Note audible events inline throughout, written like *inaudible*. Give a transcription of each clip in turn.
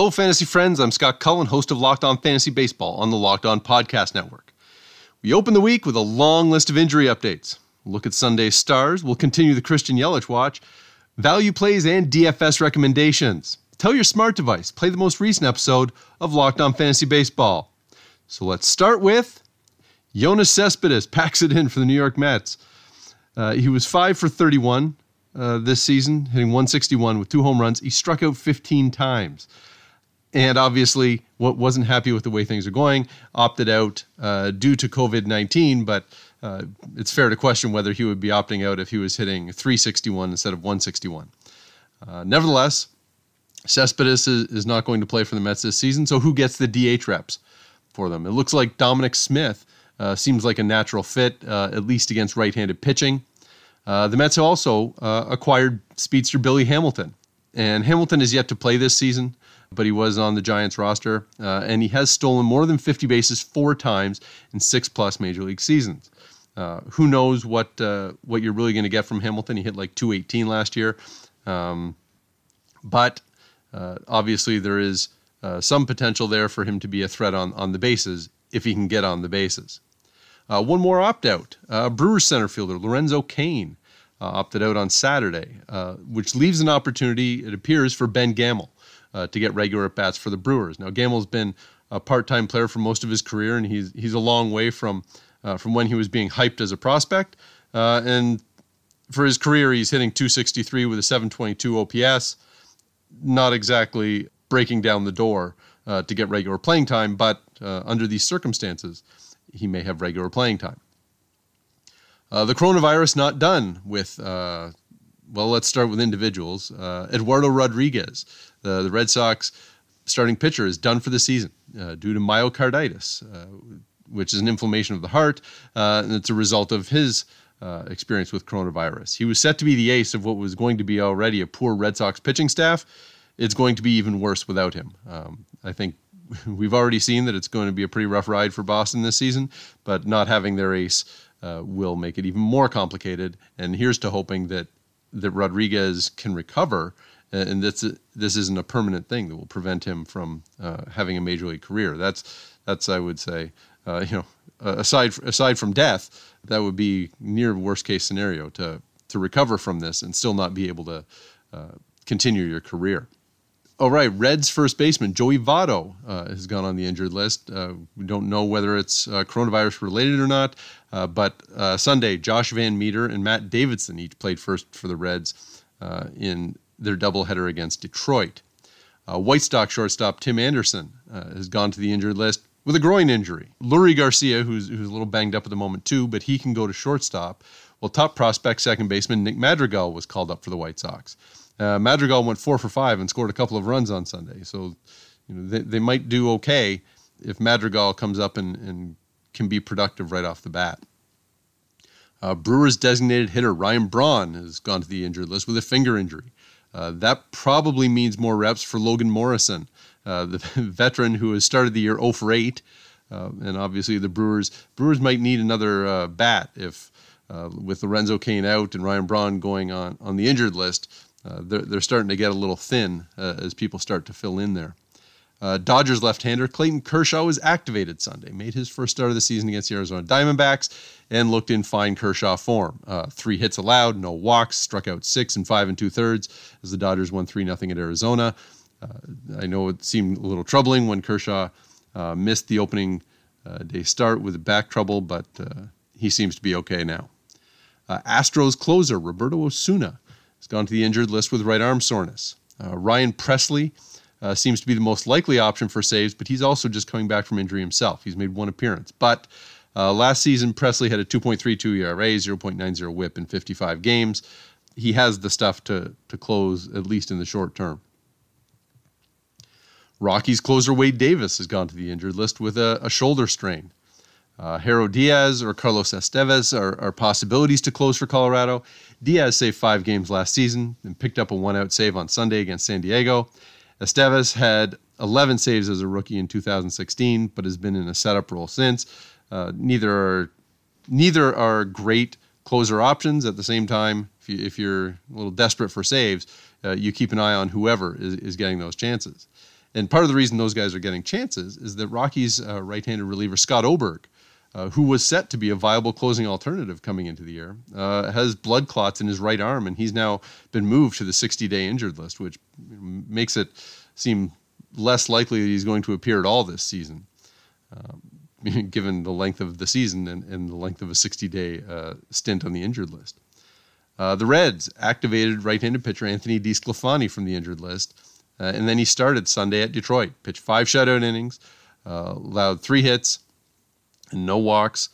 Hello, fantasy friends. I'm Scott Cullen, host of Locked On Fantasy Baseball on the Locked On Podcast Network. We open the week with a long list of injury updates. Look at Sunday's stars. We'll continue the Christian Yelich watch, value plays, and DFS recommendations. Tell your smart device, play the most recent episode of Locked On Fantasy Baseball. So let's start with Yoenis Cespedes packs it in for the New York Mets. Uh, he was 5 for 31 uh, this season, hitting 161 with two home runs. He struck out 15 times and obviously what wasn't happy with the way things are going, opted out uh, due to COVID 19. But uh, it's fair to question whether he would be opting out if he was hitting 361 instead of 161. Uh, nevertheless, Cespedes is, is, not going to play for the Mets this season, so who gets the DH reps for them? It looks like Dominic Smith uh, seems like a natural fit, uh, at least against right handed pitching. Uh, the Mets also acquired speedster Billy Hamilton, and Hamilton is yet to play this season but he was on the Giants roster, uh, and he has stolen more than 50 bases four times in six plus major league seasons. Uh, who knows what uh, what you're really going to get from Hamilton? He hit like 218 last year, um, but uh, obviously there is uh, some potential there for him to be a threat on on the bases if he can get on the bases. Uh, one more opt out: Brewers center fielder Lorenzo Cain opted out on Saturday, which leaves an opportunity, it appears, for Ben Gamel uh, to get regular at bats for the Brewers. Now Gamel's been a part-time player for most of his career, and he's he's a long way from uh, from when he was being hyped as a prospect. Uh, and for his career, he's hitting 263 with a 722 OPS. Not exactly breaking down the door uh, to get regular playing time, but uh, under these circumstances, he may have regular playing time. Uh, the coronavirus not done with well, let's start with individuals. Uh, Eduardo Rodriguez, the, the Red Sox starting pitcher, is done for the season uh, due to myocarditis, uh, which is an inflammation of the heart, uh, and it's a result of his uh, experience with coronavirus. He was set to be the ace of what was going to be already a poor Red Sox pitching staff. It's going to be even worse without him. Um, I think *laughs* we've already seen that it's going to be a pretty rough ride for Boston this season, but not having their ace uh, will make it even more complicated. And here's to hoping that that Rodriguez can recover, and this this isn't a permanent thing that will prevent him from uh, having a major league career. That's that's I would say, uh, you know, aside aside from death, that would be near worst case scenario to to recover from this and still not be able to uh, continue your career. All right, Reds first baseman Joey Votto uh, has gone on the injured list. Uh, we don't know whether it's uh, coronavirus related or not, uh, but uh, Sunday, Josh Van Meter and Matt Davidson each played first for the Reds uh, in their doubleheader against Detroit. White Sox shortstop Tim Anderson has gone to the injured list with a groin injury. Leury Garcia, who's, who's a little banged up at the moment too, but he can go to shortstop. Well, top prospect second baseman Nick Madrigal was called up for the White Sox. Uh, Madrigal went four for five and scored a couple of runs on Sunday. So, you know, they, they might do okay if Madrigal comes up and, and can be productive right off the bat. Uh, Brewers designated hitter Ryan Braun has gone to the injured list with a finger injury. Uh, that probably means more reps for Logan Morrison, uh, the *laughs* veteran who has started the year 0 for 8. Uh, and obviously, the Brewers Brewers might need another uh, bat if, uh, with Lorenzo Cain out and Ryan Braun going on on the injured list, uh, they're, they're starting to get a little thin uh, as people start to fill in there. Uh, Dodgers left-hander Clayton Kershaw was activated Sunday, made his first start of the season against the Arizona Diamondbacks, and looked in fine Kershaw form. Uh, three hits allowed, no walks, struck out six and five and two thirds as the Dodgers won three nothing at Arizona. Uh, I know it seemed a little troubling when Kershaw uh, missed the opening day start with back trouble, but he seems to be okay now. Astros closer Roberto Osuna has gone to the injured list with right arm soreness. Uh, Ryan Pressly uh, seems to be the most likely option for saves, but he's also just coming back from injury himself. He's made one appearance. But uh, last season, Pressly had a 2.32 ERA, 0.90 whip in 55 games. He has the stuff to, to close, at least in the short term. Rockies closer Wade Davis has gone to the injured list with a, a shoulder strain. Uh, Diaz or Carlos Estevez are, are, possibilities to close for Colorado. Diaz saved five games last season and picked up a one out save on Sunday against San Diego. Estevez had 11 saves as a rookie in 2016, but has been in a setup role since. Uh, neither are neither are great closer options. At the same time, if, you, are a little desperate for saves, uh, you keep an eye on whoever is, is getting those chances. And part of the reason those guys are getting chances is that Rockies uh, right-handed reliever Scott Oberg, uh, who was set to be a viable closing alternative coming into the year, uh, has blood clots in his right arm, and he's now been moved to the 60-day injured list, which makes it seem less likely that he's going to appear at all this season, um, *laughs* given the length of the season and, and the length of a 60-day uh, stint on the injured list. Uh, the Reds activated right-handed pitcher Anthony DeSclafani from the injured list uh, and then he started Sunday at Detroit, pitched five shutout innings, uh, allowed three hits and no walks.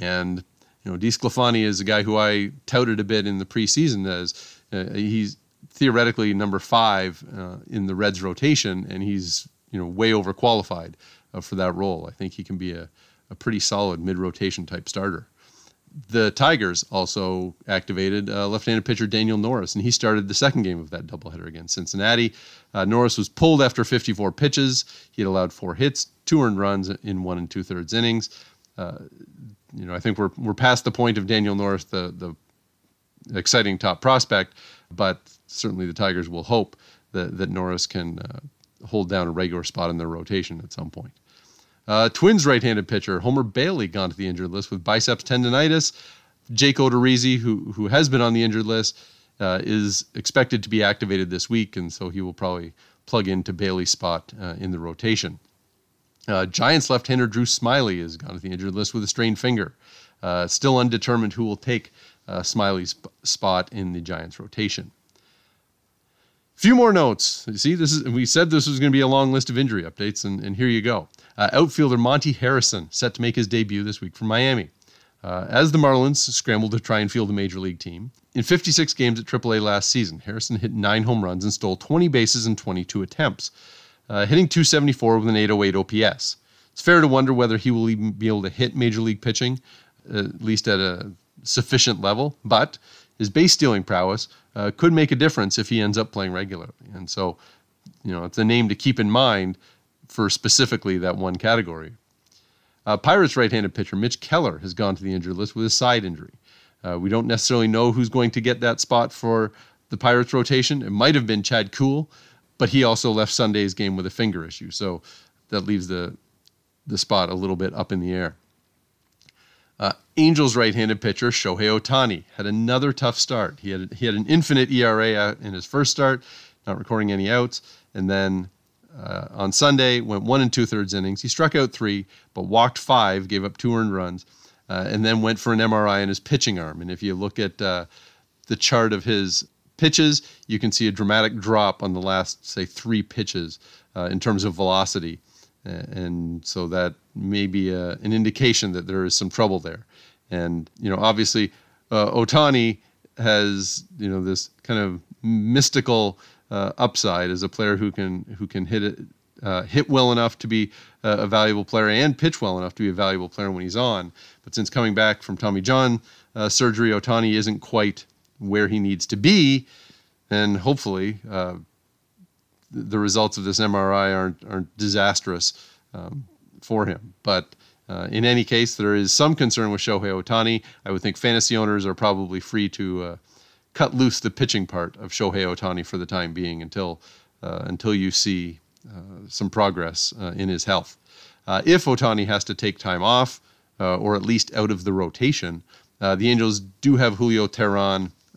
And, you know, DeSclafani is a guy who I touted a bit in the preseason as uh, he's theoretically number five uh, in the Reds rotation, and he's, you know, way overqualified uh, for that role. I think he can be a, a pretty solid mid rotation type starter the Tigers also activated uh, left-handed pitcher Daniel Norris, and he started the second game of that doubleheader against Cincinnati. Uh, Norris was pulled after 54 pitches. He had allowed four hits, two earned runs in one and two-thirds innings. You know, I think we're we're past the point of Daniel Norris, the the exciting top prospect, but certainly the Tigers will hope that that Norris can uh, hold down a regular spot in their rotation at some point. Uh, Twins right-handed pitcher Homer Bailey gone to the injured list with biceps tendonitis. Jake Odorizzi, who who has been on the injured list, uh, is expected to be activated this week, and so he will probably plug into Bailey's spot uh, in the rotation. Uh, Giants left-hander Drew Smyly has gone to the injured list with a strained finger. Uh, still undetermined who will take uh, Smyly's spot in the Giants rotation few more notes. You see, this is we said this was going to be a long list of injury updates, and, and here you go. Uh, outfielder Monte Harrison set to make his debut this week for Miami. Uh, as the Marlins scrambled to try and field a major league team, in 56 games at AAA last season, Harrison hit nine home runs and stole 20 bases in 22 attempts, uh, hitting 274 with an 808 OPS. It's fair to wonder whether he will even be able to hit major league pitching, at least at a sufficient level, but his base stealing prowess uh, could make a difference if he ends up playing regularly. And so, you know, it's a name to keep in mind for specifically that one category. Uh, Pirates right-handed pitcher Mitch Keller has gone to the injured list with a side injury. Uh, we don't necessarily know who's going to get that spot for the Pirates rotation. It might have been Chad Kuhl, but he also left Sunday's game with a finger issue, so that leaves the the spot a little bit up in the air. Uh, Angels right-handed pitcher Shohei Ohtani had another tough start. He had he had an infinite ERA in his first start, not recording any outs, and then uh, on Sunday went one and two thirds innings. He struck out three, but walked five, gave up two earned runs, uh, and then went for an MRI on his pitching arm. And if you look at uh, the chart of his pitches, you can see a dramatic drop on the last say three pitches uh, in terms of velocity and so that may be a, an indication that there is some trouble there. And you know, obviously, uh, Ohtani has you know this kind of mystical uh, upside as a player who can who can hit it. Uh, hit well enough to be a valuable player and pitch well enough to be a valuable player when he's on. But since coming back from Tommy John uh, surgery, Ohtani isn't quite where he needs to be. And hopefully, uh, the results of this MRI aren't aren't disastrous um, for him. But uh, in any case, there is some concern with Shohei Ohtani. I would think fantasy owners are probably free to uh, cut loose the pitching part of Shohei Ohtani for the time being until uh, until you see uh, some progress uh, in his health. If Ohtani has to take time off, or at least out of the rotation, the Angels do have Julio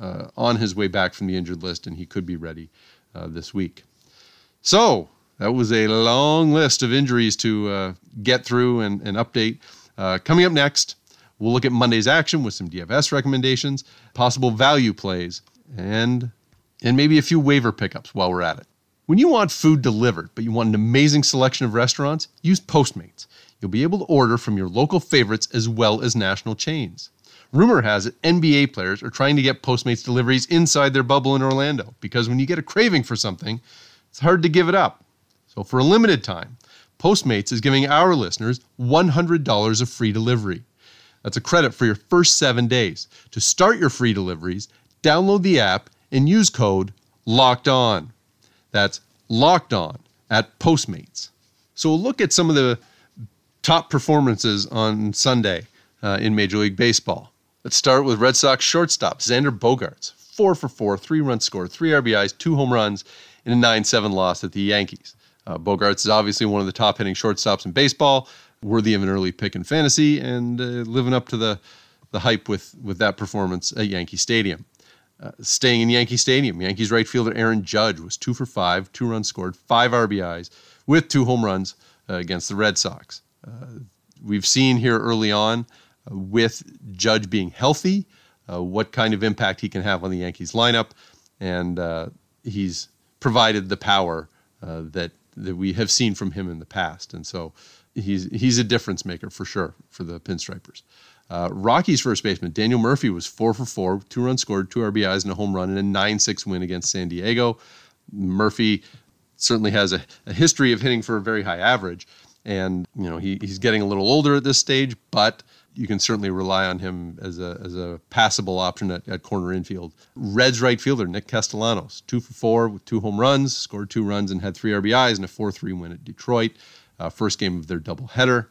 Teheran on his way back from the injured list, and he could be ready this week. So that was a long list of injuries to uh, get through and, and update. Uh, coming up next, we'll look at Monday's action with some DFS recommendations, possible value plays, and and maybe a few waiver pickups while we're at it. When you want food delivered, but you want an amazing selection of restaurants, use Postmates. You'll be able to order from your local favorites as well as national chains. Rumor has it NBA players are trying to get Postmates deliveries inside their bubble in Orlando because when you get a craving for something, it's hard to give it up. So for a limited time, Postmates is giving our listeners $100 of free delivery. That's a credit for your first seven days. To start your free deliveries, download the app and use code LOCKED ON. That's LOCKED ON at Postmates. So we'll look at some of the top performances on Sunday uh, in Major League Baseball. Let's start with Red Sox shortstop Xander Bogaerts. Four for four, three runs scored, three RBIs, two home runs, in a 9 7 loss at the Yankees. Uh, Bogaerts is obviously one of the top hitting shortstops in baseball, worthy of an early pick in fantasy, and uh, living up to the, the hype with, with that performance at Yankee Stadium. Uh, staying in Yankee Stadium, Yankees right fielder Aaron Judge was two for five, two runs scored, five RBIs, with two home runs uh, against the Red Sox. Uh, we've seen here early on with Judge being healthy, uh, what kind of impact he can have on the Yankees lineup, and uh, he's provided the power uh, that that we have seen from him in the past, and so he's he's a difference maker for sure for the Pinstripers. Uh, Rockies first baseman Daniel Murphy was four for four, two runs scored, two RBIs, and a home run in a 9 6 win against San Diego. Murphy certainly has a, a, history of hitting for a very high average. And, you know, he, he's getting a little older at this stage, but you can certainly rely on him as a, as a passable option at, at corner infield. Reds right fielder Nick Castellanos, two for four with two home runs, scored two runs and had three RBIs in a 4 3 win at Detroit, uh, first game of their doubleheader.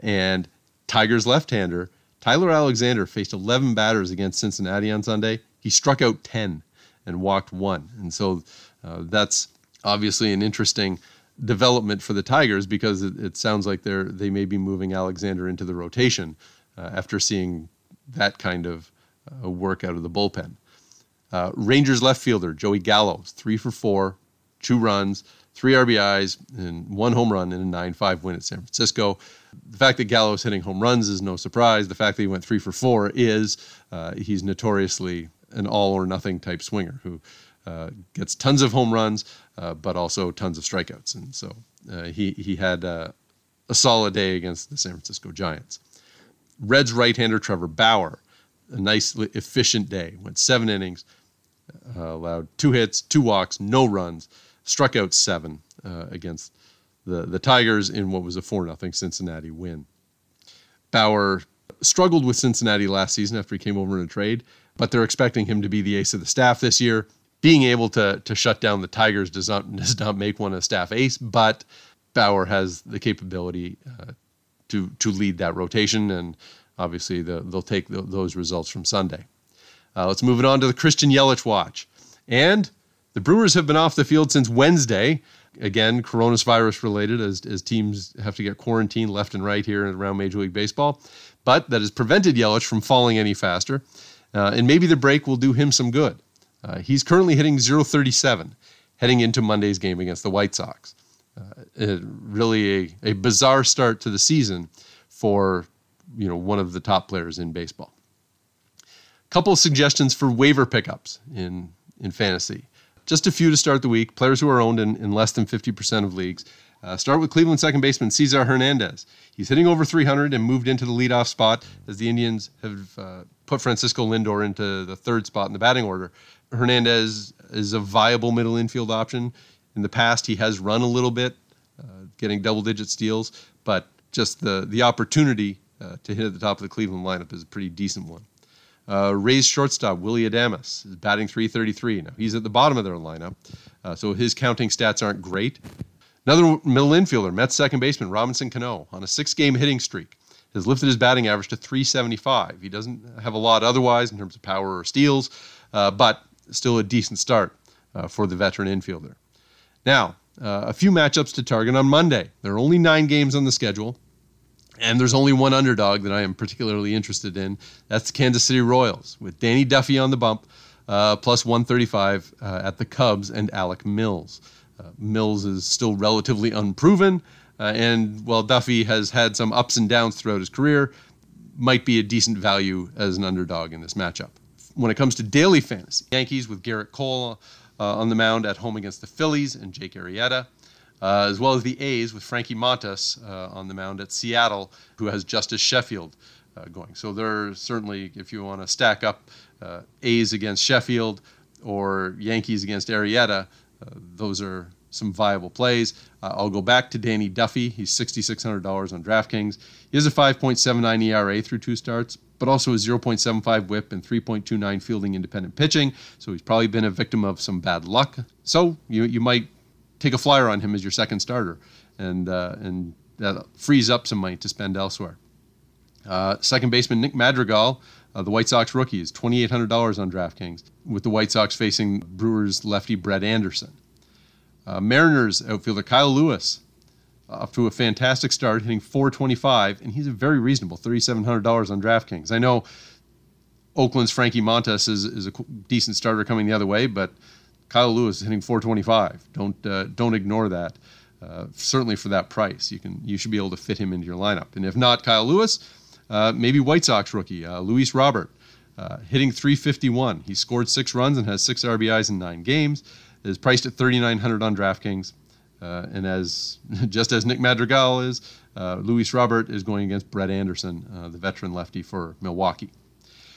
And Tigers left hander, Tyler Alexander faced 11 batters against Cincinnati on Sunday. He struck out 10 and walked one. And so uh, that's obviously an interesting development for the Tigers because it, it, sounds like they're they may be moving Alexander into the rotation uh, after seeing that kind of uh, work out of the bullpen. Uh, Rangers left fielder Joey Gallo, three for four, two runs, three RBIs, and one home run in a 9 5 win at San Francisco. The fact that Gallo is hitting home runs is no surprise. The fact that he went three for four is uh, he's notoriously an all or nothing type swinger who uh, gets tons of home runs, uh, but also tons of strikeouts. And so uh, he, he had uh, a solid day against the San Francisco Giants. Reds right hander Trevor Bauer, a nice, efficient day, went seven innings, allowed two hits, two walks, no runs struck out seven against the, the Tigers in what was a four nothing Cincinnati win. Bauer struggled with Cincinnati last season after he came over in a trade, but they're expecting him to be the ace of the staff this year. Being able to, to shut down the Tigers does not, *laughs* does not make one a staff ace, but Bauer has the capability uh, to, to lead that rotation, and obviously the, they'll take the, those results from Sunday. Uh, let's move it on to the Christian Yelich watch. And the Brewers have been off the field since Wednesday. Again, coronavirus related, as, as teams have to get quarantined left and right here around Major League Baseball. But that has prevented Yelich from falling any faster. Uh, and maybe the break will do him some good. Uh, he's currently hitting 037 heading into Monday's game against the White Sox. Uh, really a, a bizarre start to the season for you know one of the top players in baseball. Couple suggestions for waiver pickups in in fantasy. Just a few to start the week. Players who are owned in, in less than 50% of leagues. Uh, start with Cleveland second baseman Cesar Hernandez. He's hitting over 300 and moved into the leadoff spot as the Indians have uh, put Francisco Lindor into the third spot in the batting order. Hernandez is a viable middle infield option. In the past, he has run a little bit, uh, getting double digit steals, but just the, the opportunity uh, to hit at the top of the Cleveland lineup is a pretty decent one. Uh, Rays shortstop Willy Adames is batting 333. Now he's at the bottom of their lineup, uh, so his counting stats aren't great. Another middle infielder, Mets second baseman Robinson Cano, on a six-game hitting streak, has lifted his batting average to 375. He doesn't have a lot otherwise in terms of power or steals, uh, but still a decent start uh, for the veteran infielder. Now, uh, a few matchups to target on Monday. There are only nine games on the schedule. And there's only one underdog that I am particularly interested in. That's the Kansas City Royals with Danny Duffy on the bump, uh, plus 135 uh, at the Cubs and Alec Mills. Uh, Mills is still relatively unproven, uh, and while Duffy has had some ups and downs throughout his career, might be a decent value as an underdog in this matchup. When it comes to daily fantasy, Yankees with Gerrit Cole uh, on the mound at home against the Phillies and Jake Arrieta uh, as well as the A's with Frankie Montas uh, on the mound at Seattle, who has Justus Sheffield uh, going. So there are certainly, if you want to stack up uh, A's against Sheffield or Yankees against Arrieta, uh, those are some viable plays. Uh, I'll go back to Danny Duffy. He's $6,600 on DraftKings. He has a 5.79 ERA through two starts, but also a 0.75 whip and 3.29 fielding independent pitching. So he's probably been a victim of some bad luck. So you, you might take a flyer on him as your second starter, and uh, and that frees up some money to spend elsewhere. Uh, second baseman Nick Madrigal, uh, the White Sox rookie, is $2,800 on DraftKings, with the White Sox facing Brewers lefty Brett Anderson. Uh, Mariners outfielder Kyle Lewis, off to a fantastic start, hitting 425, and he's a very reasonable $3,700 on DraftKings. I know Oakland's Frankie Montas is, is a decent starter coming the other way, but Kyle Lewis is hitting 425. Don't uh, don't ignore that. Uh, certainly for that price, you can you should be able to fit him into your lineup. And if not Kyle Lewis, uh, maybe White Sox rookie uh, Luis Robert, uh, hitting 351. He scored six runs and has six RBIs in nine games. Is priced at 3,900 on DraftKings. Uh, and as *laughs* just as Nick Madrigal is, uh, Luis Robert is going against Brett Anderson, uh, the veteran lefty for Milwaukee.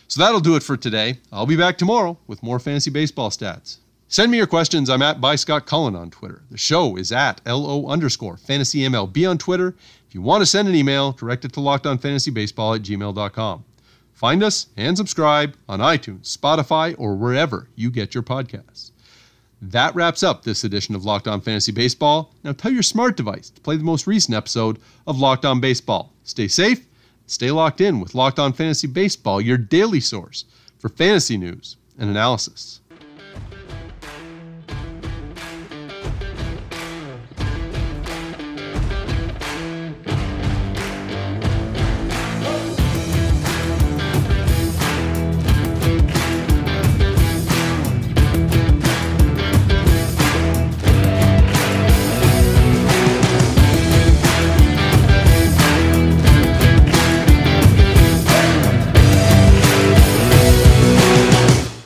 So that'll do it for today. I'll be back tomorrow with more fantasy baseball stats. Send me your questions. I'm at by Scott Cullen on Twitter. The show is at LO underscore fantasy MLB on Twitter. If you want to send an email, direct it to lockedonfantasybaseball at gmail.com. Find us and subscribe on iTunes, Spotify, or wherever you get your podcasts. That wraps up this edition of Locked On Fantasy Baseball. Now tell your smart device to play the most recent episode of Locked On Baseball. Stay safe, stay locked in with Locked On Fantasy Baseball, your daily source for fantasy news and analysis.